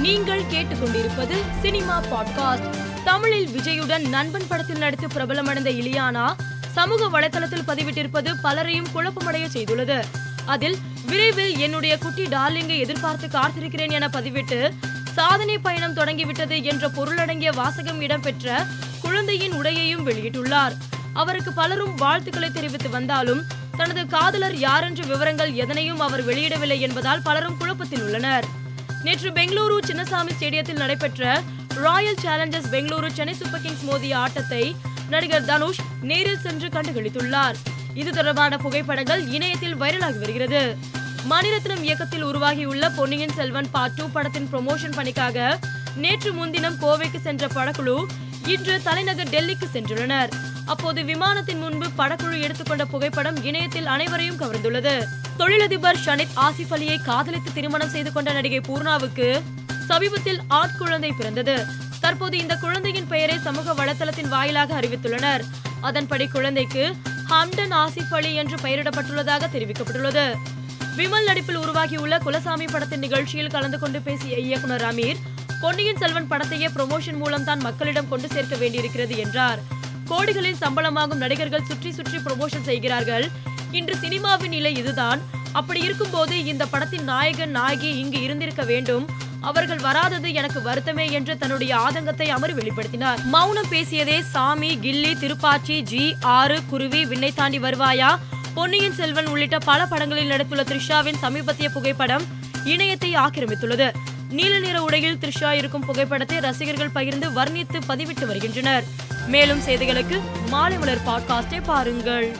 நீங்கள் கேட்டுக்கொண்டிருப்பது cinema podcast. தமிழில் விஜயுடன் நண்பன் படத்தில் நடித்து பிரபலமடைந்த இலியானா சமூக வலைதளத்தில் பதிவிட்டிருப்பது பலரையும் குழப்பமடைய செய்துள்ளது. அதில் விரைவில் என்னுடைய குட்டி டார்லிங்கை எதிர்பார்த்து காத்திருக்கிறேன் என பதிவிட்டு சாதனை பயணம் தொடங்கிவிட்டது என்ற பொருளடங்கிய வாசகம் இடம்பெற்ற குழந்தையின் உடையையும் வெளியிட்டுள்ளார். அவருக்கு பலரும் வாழ்த்துக்களை தெரிவித்து வந்தாலும் தனது காதலர் யாரென்ற விவரங்கள் எதனையும் அவர் வெளியிடவில்லை என்பதால் பலரும் குழப்பத்தில் உள்ளனர் நேற்று பெங்களூரு சின்னசாமி ஸ்டேடியத்தில் நடைபெற்ற royal challengers Bengaluru Chennai super kings மோதிய ஆட்டத்தை நடிகர் தனுஷ் நேரில் சென்று கண்டுகளித்துள்ளார். இது தொடர்பான புகைப்படங்கள் இணையத்தில் வைரலாகி வருகிறது. மணிரத்னம் இயக்கத்தில் உருவாகியுள்ள பொன்னியின் செல்வன் பார்ட் டூ படத்தின் ப்ரொமோஷன் பணிக்காக நேற்று முன்தினம் கோவைக்கு சென்ற படக்குழு இன்று தலைநகர் டெல்லிக்கு சென்றுள்ளனர். அப்போது விமானத்தின் முன்பு படக்குழு எடுத்துக்கொண்ட புகைப்படம் இணையத்தில் அனைவரையும் கவர்ந்துள்ளது. தொழிலதிபர் ஷனித் ஆசிஃப் அலியை காதலித்து திருமணம் செய்து கொண்ட நடிகை பூர்ணாவுக்கு சமீபத்தில் ஆட்குழந்தை பிறந்தது. தற்போது இந்த குழந்தையின் பெயரை சமூக வலைதளத்தின் வாயிலாக அறிவித்துள்ளனர். அதன்படி குழந்தைக்கு ஹம்டன் ஆசிஃப் அலி என்று பெயரிடப்பட்டுள்ளதாக தெரிவிக்கப்பட்டுள்ளது. விமல் நடிப்பில் உருவாகியுள்ள குலசாமி படத்தின் நிகழ்ச்சியில் கலந்து கொண்டு பேசிய இயக்குனர் அமீர் பொன்னியின் செல்வன் படத்தையே ப்ரொமோஷன் மூலம் தான் மக்களிடம் கொண்டு சேர்க்க வேண்டியிருக்கிறது என்றார். கோடிகளில் சம்பளமாகும் நடிகர்கள் சுற்றி சுற்றி ப்ரொமோஷன் செய்கிறார்கள். இன்று சினிமாவின் நிலை இதுதான். அப்படி இருக்கும்போது இந்த படத்தின் நாயகன் நாயகி இங்கு இருந்திருக்க வேண்டும். அவர்கள் வராதது எனக்கு வருத்தமே என்று தன்னுடைய ஆதங்கத்தை அமர் வெளிப்படுத்தினார். மௌனம் பேசியதே சாமி கில்லி திருப்பாச்சி ஜி ஆறு குருவி விண்ணை தாண்டி வருவாயா? பொன்னியின் செல்வன் உள்ளிட்ட பல படங்களில் நடித்துள்ள த்ரிஷாவின் சமீபத்திய புகைப்படம் இணையத்தை ஆக்கிரமித்துள்ளது. நீல நிற உடையில் த்ரிஷா இருக்கும் புகைப்படத்தை ரசிகர்கள் பகிர்ந்து வர்ணித்து பதிவிட்டு வருகின்றனர். மேலும் செய்திகளுக்கு மாலை மலர் பாட்காஸ்டை பாருங்கள்.